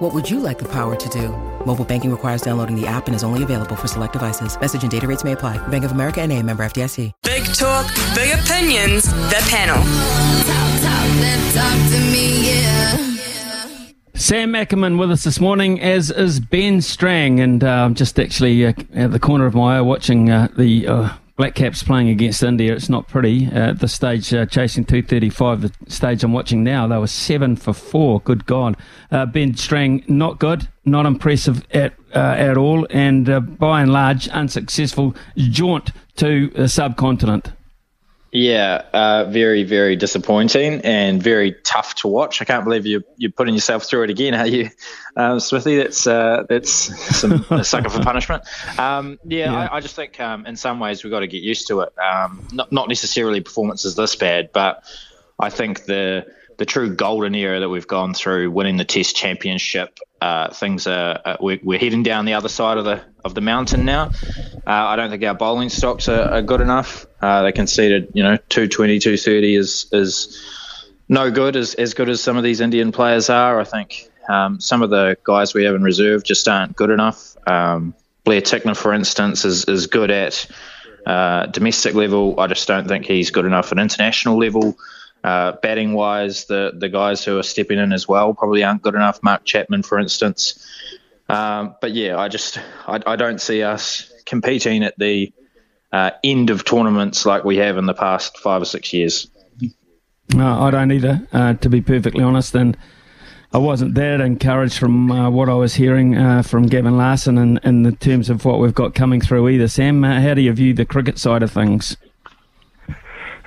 What would you like the power to do? Mobile banking requires downloading the app and is only available for select devices. Message and data rates may apply. Bank of America and a member FDIC. Big talk, big opinions, the panel. Talk, talk, talk to me, yeah. Sam Ackerman with us this morning, as is Ben Strang, and uh, I'm just actually uh, at the corner of my eye watching uh, the uh, Black Caps playing against India. It's not pretty uh, at the stage uh, chasing 235. The stage I'm watching now, they were seven for four. Good God, uh, Ben Strang, not good, not impressive at uh, at all, and uh, by and large unsuccessful jaunt to the subcontinent. Yeah, uh, very, very disappointing and very tough to watch. I can't believe you you're putting yourself through it again, are you, um, Smithy? That's uh, that's some a sucker for punishment. Um, yeah, Yeah. I, I just think um, in some ways we've got to get used to it. Um, not not necessarily performances this bad, but I think the the true golden era that we've gone through, winning the Test Championship, uh, things are uh, we're, we're heading down the other side of the of the mountain now. Uh, I don't think our bowling stocks are, are good enough. Uh, they conceded, you know, 220, 230 is is no good, as as good as some of these Indian players are. I think um, some of the guys we have in reserve just aren't good enough. Um, Blair Tickner, for instance, is is good at uh, domestic level. I just don't think he's good enough at international level. Uh, batting wise, the the guys who are stepping in as well probably aren't good enough. Mark Chapman, for instance. Um, but yeah, I just I, I don't see us competing at the uh, end of tournaments like we have in the past five or six years. No, I don't either, uh, to be perfectly honest. And I wasn't that encouraged from uh, what I was hearing uh, from Gavin Larsen in, in the terms of what we've got coming through either. Sam, uh, how do you view the cricket side of things?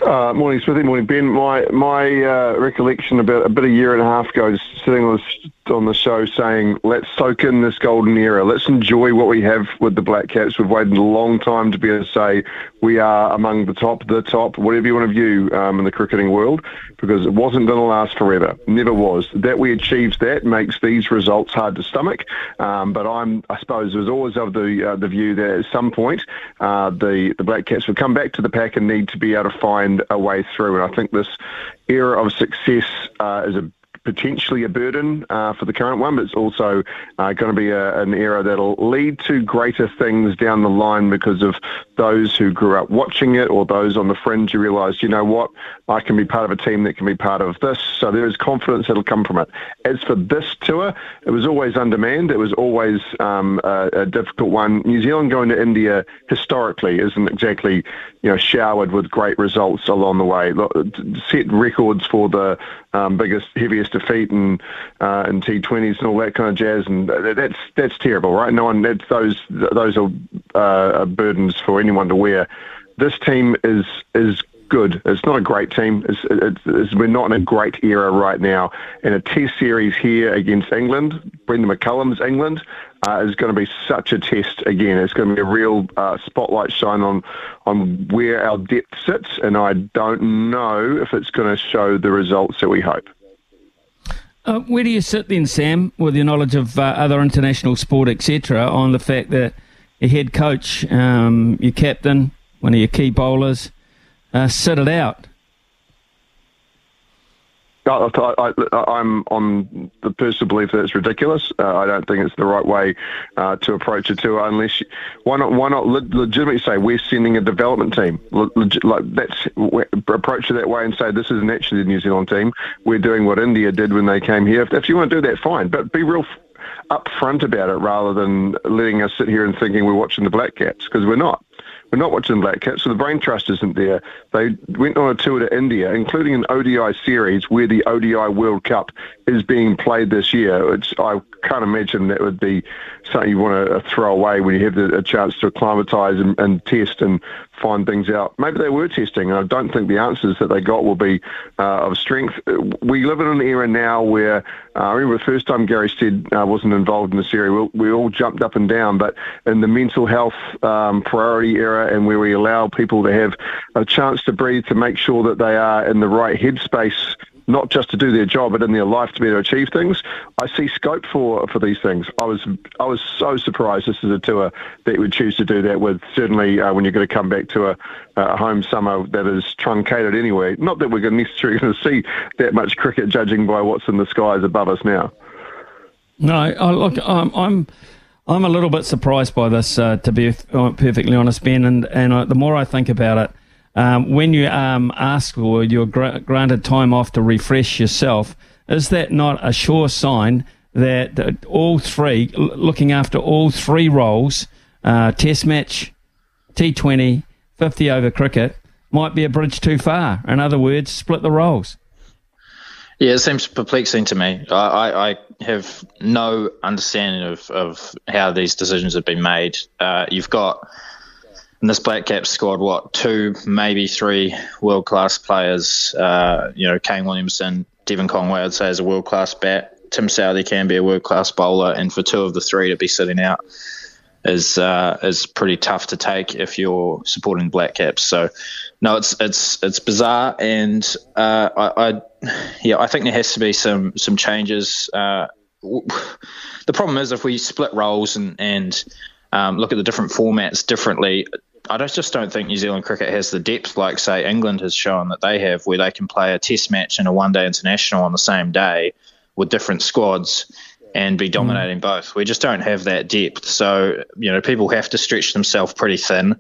Uh, morning, Smithy. Morning, Ben. My my uh, recollection about a bit a year and a half ago, sitting on the, on the show saying, "Let's soak in this golden era. Let's enjoy what we have with the Black Caps. We've waited a long time to be able to say we are among the top, the top, whatever you want to view um, in the cricketing world, because it wasn't going to last forever. Never was. That we achieved that makes these results hard to stomach. Um, but I'm, I suppose, was always of the uh, the view that at some point uh, the the Black Caps would come back to the pack and need to be able to find a way through. And I think this era of success uh, is a potentially a burden uh, for the current one, but it's also uh, going to be a, an era that'll lead to greater things down the line because of those who grew up watching it or those on the fringe who realised, you know what, I can be part of a team that can be part of this. So there is confidence that'll come from it. As for this tour, it was always undermanned. It was always um, a, a difficult one. New Zealand going to India historically isn't exactly, you know, showered with great results along the way. Set records for the um, biggest, heaviest defeat and uh, and T20s and all that kind of jazz, and that's that's terrible, right? No one, that's those those are uh, burdens for anyone to wear. This team is is good. It's not a great team. It's, it's, it's, we're not in a great era right now. And a Test series here against England, Brendon McCullum's England, uh, is going to be such a test again. It's going to be a real uh, spotlight shine on on where our depth sits, and I don't know if it's going to show the results that we hope. Uh, where do you sit then, Sam, with your knowledge of uh, other international sport, etc., on the fact that your head coach, um, your captain, one of your key bowlers, uh, sit it out? I, I'm on the personal belief that it's ridiculous. Uh, I don't think it's the right way uh, to approach a tour. Unless you, why not? Why not le- legitimately say we're sending a development team? Le- like that's approach it that way and say this isn't actually the New Zealand team. We're doing what India did when they came here. If, if you want to do that, fine. But be real f- upfront about it rather than letting us sit here and thinking we're watching the Black Caps because we're not. We're not watching Black Caps, so the brain trust isn't there. They went on a tour to India, including an ODI series where the ODI World Cup is being played this year. I can't imagine that would be something you want to throw away when you have the, a chance to acclimatise and, and test and find things out. Maybe they were testing, and I don't think the answers that they got will be uh, of strength. We live in an era now where uh, I remember the first time Gary Stead uh, wasn't involved in this area, we, we, all jumped up and down. But in the mental health um, priority era, and where we allow people to have a chance to breathe, to make sure that they are in the right headspace not just to do their job, but in their life to be able to achieve things. I see scope for for these things. I was I was so surprised this is a tour that you would choose to do that with. Certainly, uh, when you're going to come back to a, a home summer that is truncated anyway. Not that we're necessarily going to see that much cricket, judging by what's in the skies above us now. No, I, look, I'm. I'm I'm a little bit surprised by this, uh, to be perfectly honest, Ben. And and I, the more I think about it, um, when you um, ask or you're granted time off to refresh yourself, is that not a sure sign that, that all three, looking after all three roles, uh, Test match, T20, 50 over cricket, might be a bridge too far? In other words, split the roles. Yeah, it seems perplexing to me. I, I have no understanding of, of how these decisions have been made. Uh, you've got in this Black Caps squad, what two, maybe three world class players? Uh, you know, Kane Williamson, Devon Conway, I'd say is a world class bat. Tim Southee can be a world class bowler, and for two of the three to be sitting out is uh, is pretty tough to take if you're supporting Black Caps. So, no, it's it's it's bizarre, and uh, I, I, yeah, I think there has to be some some changes. Uh, the problem is if we split roles and and um, look at the different formats differently, I just don't think New Zealand cricket has the depth like, say, England has shown that they have, where they can play a test match and a one day international on the same day with different squads and be dominating mm. both. We just don't have that depth. So, you know, people have to stretch themselves pretty thin.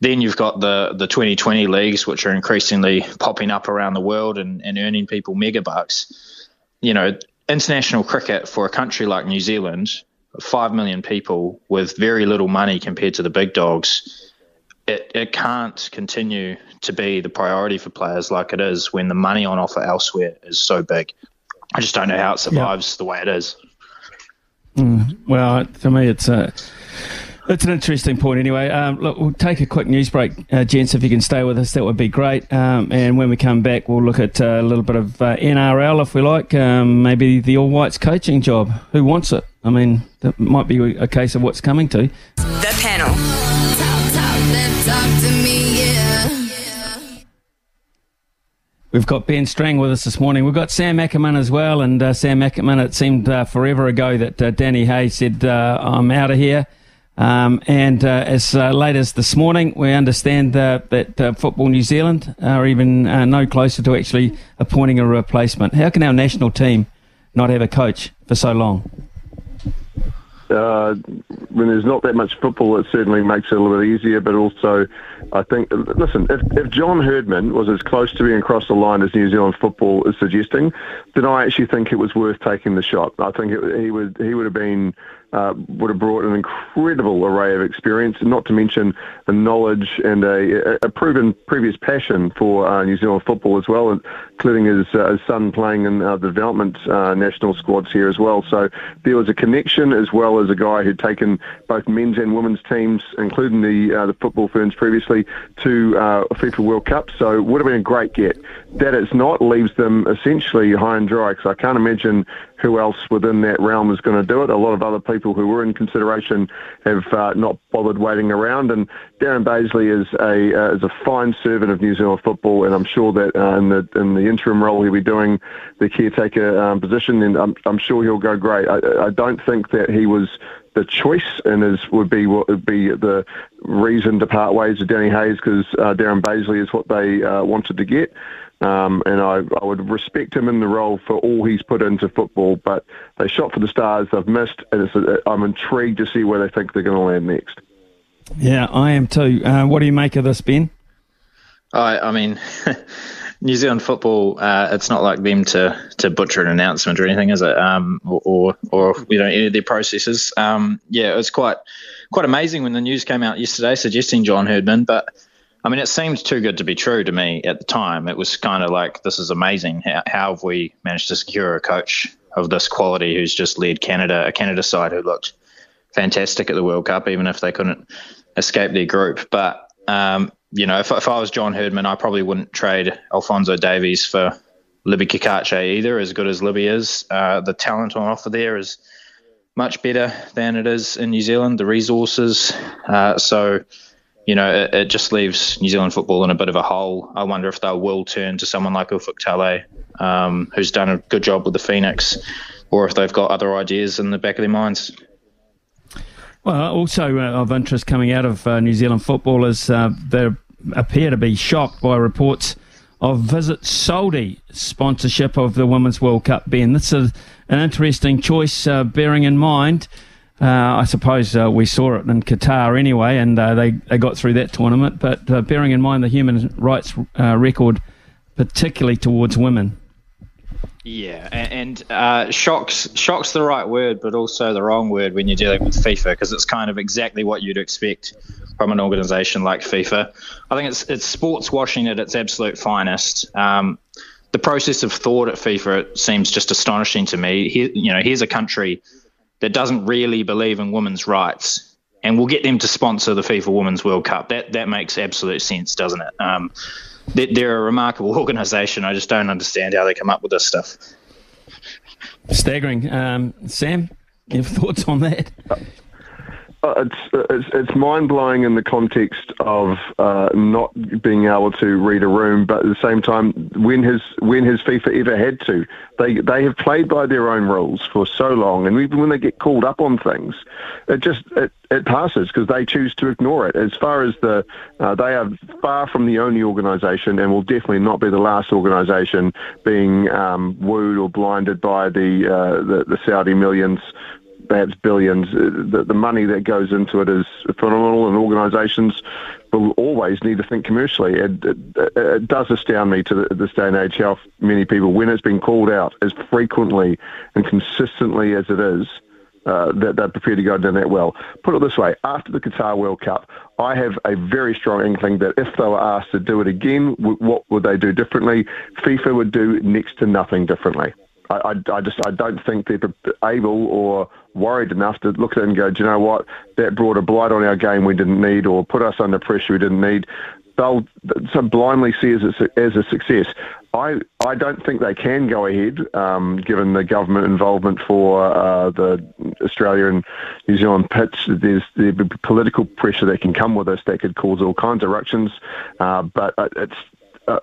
Then you've got the, the 2020 leagues, which are increasingly popping up around the world and, and earning people megabucks. You know, international cricket for a country like New Zealand, 5 million people with very little money compared to the big dogs it, it can't continue to be the priority for players like it is when the money on offer elsewhere is so big. I just don't know how it survives the way it is. Mm, well, to me, it's a. It's an interesting point, anyway. Um, look, we'll take a quick news break, uh, gents. If you can stay with us, that would be great. Um, and when we come back, we'll look at uh, a little bit of uh, NRL, if we like. Um, maybe the All Whites coaching job. Who wants it? I mean, that might be a case of what's coming to. The panel. We've got Ben Strang with us this morning. We've got Sam Ackerman as well. And uh, Sam Ackerman, it seemed uh, forever ago that uh, Danny Hay said, uh, I'm out of here. Um, and uh, as uh, late as this morning, we understand that Football New Zealand are even no closer to actually appointing a replacement. How can our national team not have a coach for so long? Uh, when there's not that much football, it certainly makes it a little bit easier. But also, I think, listen, if, if John Herdman was as close to being across the line as New Zealand football is suggesting, then I actually think it was worth taking the shot. I think it, he would he would have been uh, would have brought an incredible array of experience, not to mention the knowledge and a, a proven previous passion for uh, New Zealand football as well, including his, uh, his son playing in uh, the development uh, national squads here as well. So there was a connection as well as a guy who'd taken both men's and women's teams, including the uh, the football ferns previously, to uh, FIFA World Cup. So would have been a great get. That it's not leaves them essentially high and dry because I can't imagine who else within that realm is going to do it. A lot of other people who were in consideration have uh, not bothered waiting around. And Darren Bazeley is a uh, is a fine servant of New Zealand football, and I'm sure that uh, in the in the interim role he'll be doing the caretaker um, position, and I'm, I'm sure he'll go great. I, I don't think that he was the choice and is would be what would be the reason to part ways with Danny Hayes because uh, Darren Bazeley is what they uh, wanted to get. Um, and I, I, would respect him in the role for all he's put into football. But they shot for the stars, they've missed, and a, I'm intrigued to see where they think they're going to land next. Yeah, I am too. Uh, what do you make of this, Ben? I, I mean, New Zealand football, uh, it's not like them to, to butcher an announcement or anything, is it? Um, or, or, or, you know, any of their processes. Um, yeah, it was quite quite amazing when the news came out yesterday suggesting John Herdman, but I mean, it seemed too good to be true to me at the time. It was kind of like, this is amazing. How, how have we managed to secure a coach of this quality who's just led Canada, a Canada side who looked fantastic at the World Cup, even if they couldn't escape their group. But um, you know, if, if I was John Herdman, I probably wouldn't trade Alfonso Davies for Libby Cacace either, as good as Libby is. Uh, the talent on offer there is much better than it is in New Zealand, the resources. Uh, so, you know, it, it, just leaves New Zealand football in a bit of a hole. I wonder if they will turn to someone like Ufuk Talay, um, who's done a good job with the Phoenix, or if they've got other ideas in the back of their minds. Well, also uh, of interest coming out of uh, New Zealand football is uh, they appear to be shocked by reports of Visit Saudi sponsorship of the Women's World Cup. Ben, this is an interesting choice, uh, bearing in mind. Uh, I suppose uh, we saw it in Qatar anyway, and they, they got through that tournament. But bearing in mind the human rights record, particularly towards women. Yeah, and, uh, shocks shocks the right word, but also the wrong word when you're dealing with FIFA because it's kind of exactly what you'd expect from an organisation like FIFA. I think it's it's sports washing at its absolute finest. Um, the process of thought at FIFA seems just astonishing to me. Here, you know, here's a country that doesn't really believe in women's rights, and we'll get them to sponsor the FIFA Women's World Cup. That that makes absolute sense, doesn't it? Um, they're a remarkable organisation. I just don't understand how they come up with this stuff. Staggering. Um, Sam, your thoughts on that? Uh, it's, it's, it's mind blowing in the context of uh, not being able to read a room, but at the same time, when has when has FIFA ever had to? They they have played by their own rules for so long, and even when they get called up on things, it just it, it passes because they choose to ignore it. As far as the uh, they are far from the only organisation, and will definitely not be the last organisation being um, wooed or blinded by the, uh, the the Saudi millions perhaps billions. Uh, the, the money that goes into it is phenomenal, and organisations will always need to think commercially. It, it, it does astound me to this day and age how many people, when it's been called out as frequently and consistently as it is, uh, that they're prepared to go down that well. Put it this way: after the Qatar World Cup, I have a very strong inkling that if they were asked to do it again, what would they do differently? FIFA would do next to nothing differently. I, I, I, just I don't think they're able or worried enough to look at it and go, do you know what? That brought a blight on our game we didn't need, or put us under pressure we didn't need. They'll so blindly see as a, as a success. I I don't think they can go ahead, um, given the government involvement for uh, the Australia and New Zealand pitch. There's the political pressure that can come with this that could cause all kinds of ructions. Uh, but uh, it's uh,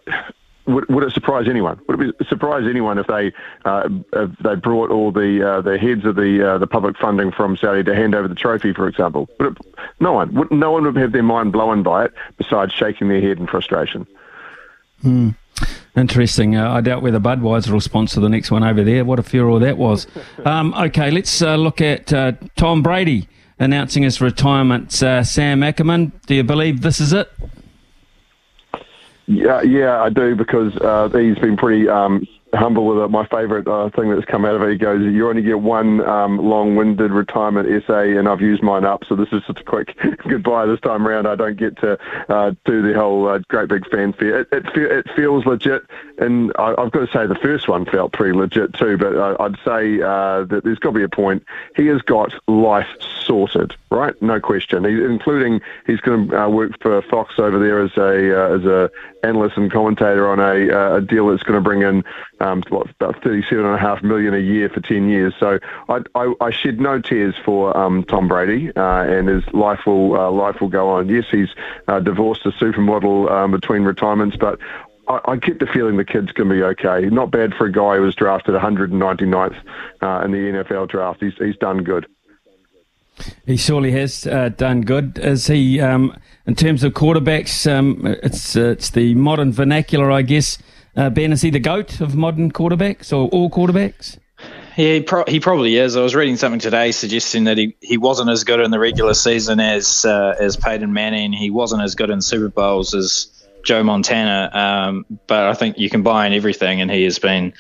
would, would it surprise anyone? Would it surprise anyone if they uh, if they brought all the uh, the heads of the uh, the public funding from Saudi to hand over the trophy, for example? It, no one. Would, no one would have their mind blown by it, besides shaking their head in frustration. Hmm. Interesting. Uh, I doubt whether Budweiser will sponsor the next one over there. What a furor that was. Um, okay, let's uh, look at uh, Tom Brady announcing his retirement. Sam Ackerman, do you believe this is it? Yeah, yeah, I do because uh, he's been pretty um, humble with it. My favourite uh, thing that's come out of it, goes, "You only get one um, long-winded retirement essay, and I've used mine up. So this is just a quick goodbye this time around. I don't get to uh, do the whole uh, great big fanfare. It it, it feels legit, and I, have got to say the first one felt pretty legit too. But I, would say uh, that there's got to be a point. He has got life sorted, right? No question. He, including he's going to uh, work for Fox over there as a uh, as a analyst and commentator on a, uh, a deal that's going to bring in um, about thirty-seven and a half million a year for ten years. So I, I, I shed no tears for um, Tom Brady, uh, and his life will uh, life will go on. Yes, he's uh, divorced a supermodel um, between retirements, but I, I get the feeling the kid's going to be okay. Not bad for a guy who was drafted 199th uh, in the NFL draft. He's he's done good. He surely has uh, done good. Is he, um, in terms of quarterbacks, um, it's uh, it's the modern vernacular, I guess. Uh, ben, is he the goat of modern quarterbacks or all quarterbacks? Yeah, he, pro- he probably is. I was reading something today suggesting that he, he wasn't as good in the regular season as uh, as Peyton Manning. He wasn't as good in Super Bowls as Joe Montana. Um, but I think you combine everything, and he has been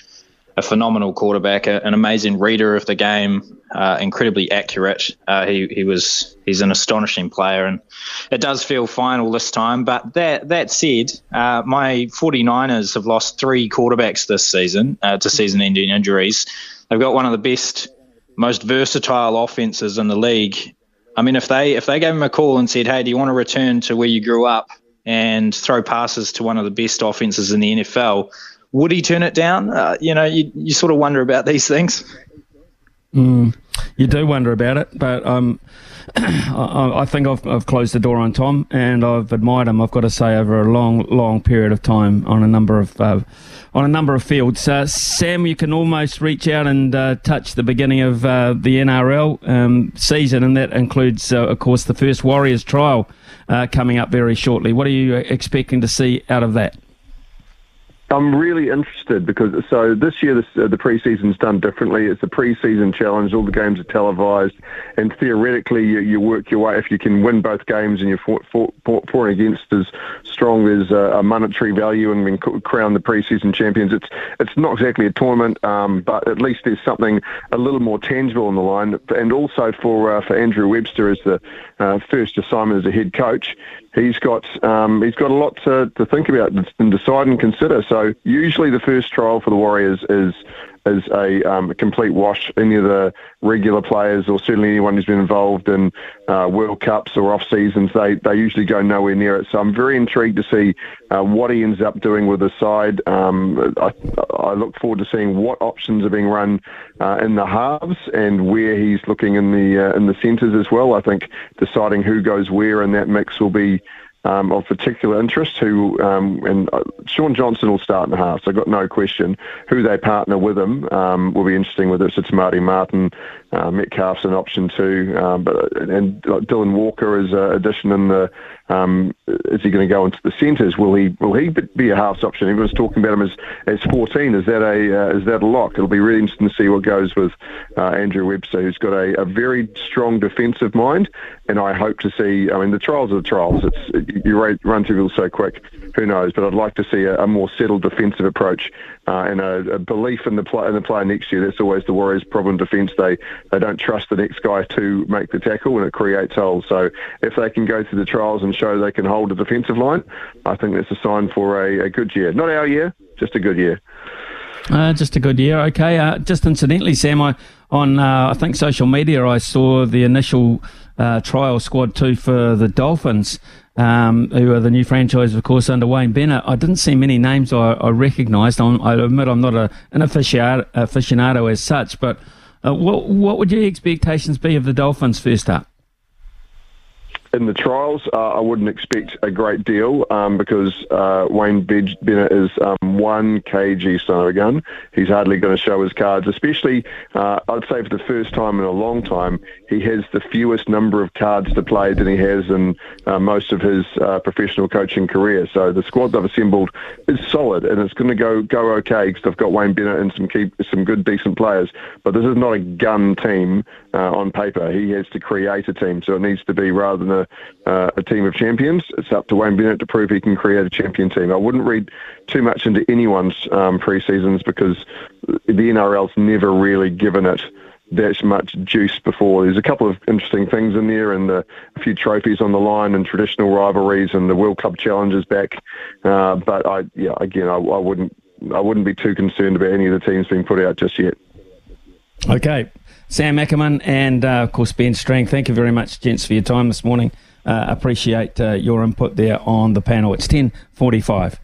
a phenomenal quarterback, an amazing reader of the game, uh, incredibly accurate. Uh, he he was he's an astonishing player, and it does feel final this time. But that that said, uh, my 49ers have lost three quarterbacks this season uh, to season-ending injuries. They've got one of the best, most versatile offenses in the league. I mean, if they if they gave him a call and said, "Hey, do you want to return to where you grew up?" and throw passes to one of the best offenses in the NFL. Would he turn it down? Uh, you know, you, you sort of wonder about these things. Mm, you do wonder about it, but um, I, I, think I've, I've, closed the door on Tom, and I've admired him. I've got to say over a long, long period of time on a number of uh, on a number of fields. Uh, Sam, you can almost reach out and uh, touch the beginning of uh, the NRL um, season, and that includes, uh, of course, the first Warriors trial uh, coming up very shortly. What are you expecting to see out of that? I'm really interested because so this year this, uh, the preseason's done differently. It's a preseason challenge. All the games are televised, and theoretically, you, you work your way. If you can win both games and you're for, for, for, for and against as strong as a, a monetary value and being crowned the preseason champions, it's it's not exactly a tournament, um, but at least there's something a little more tangible on the line. And also for uh, for Andrew Webster as the uh, first assignment as a head coach, he's got um, he's got a lot to, to think about and decide and consider. So usually the first trial for the Warriors is is a, um, complete wash. Any of the regular players, or certainly anyone who's been involved in uh, World Cups or off seasons, they they usually go nowhere near it. So I'm very intrigued to see uh, what he ends up doing with the side. Um, I, I, look forward to seeing what options are being run uh, in the halves and where he's looking in the uh, in the centres as well. I think deciding who goes where in that mix will be um, of particular interest. Who um, and uh, Shaun Johnson will start in the half, so I've got no question. Who they partner with him um, will be interesting. Whether it's Marty Martin, uh, Metcalf's an option too, um, but and Dylan Walker is an addition in the um, is he going to go into the centres? Will he will he be a halves option? Everyone's talking about him as, as 14. Is that a uh, is that a lock? It'll be really interesting to see what goes with uh, Andrew Webster, who's got a, a, very strong defensive mind, and I hope to see. I mean, the trials are the trials. It's you run through them so quick. Who knows? But I'd like to see a, a more settled defensive approach uh, and a, a, belief in the play in the player next year. That's always the Warriors' problem. Defence they they don't trust the next guy to make the tackle, and it creates holes. So if they can go through the trials and show they can hold a defensive line, I think that's a sign for a, a good year. Not our year, just a good year. Uh, just a good year. Okay. Uh, just incidentally, Sam, I, on uh, I think social media, I saw the initial uh, trial squad two for the Dolphins, um, who are the new franchise, of course, under Wayne Bennett. I didn't see many names I, I recognised. I admit I'm not a, an aficionado as such, but uh, what what would your expectations be of the Dolphins first up? In the trials, uh, I wouldn't expect a great deal um, because uh, Wayne Bennett is um, one kg son of a gun. He's hardly going to show his cards, especially, uh, I'd say, for the first time in a long time, he has the fewest number of cards to play than he has in uh, most of his uh, professional coaching career. So the squad they've assembled is solid and it's going to go go okay because they've got Wayne Bennett and some key, some good, decent players. But this is not a gun team uh, on paper. He has to create a team, so it needs to be rather than a, uh, a team of champions. It's up to Wayne Bennett to prove he can create a champion team. I wouldn't read too much into anyone's um, pre-seasons because the NRL's never really given it that much juice before. There's a couple of interesting things in there, and the, a few trophies on the line, and traditional rivalries, and the World Cup challenges back. Uh, but I, yeah, again, I, I wouldn't, I wouldn't be too concerned about any of the teams being put out just yet. Okay, Sam Ackerman and uh, of course Ben Strang. Thank you very much, gents, for your time this morning. Uh, appreciate uh, your input there on the panel. It's ten forty-five.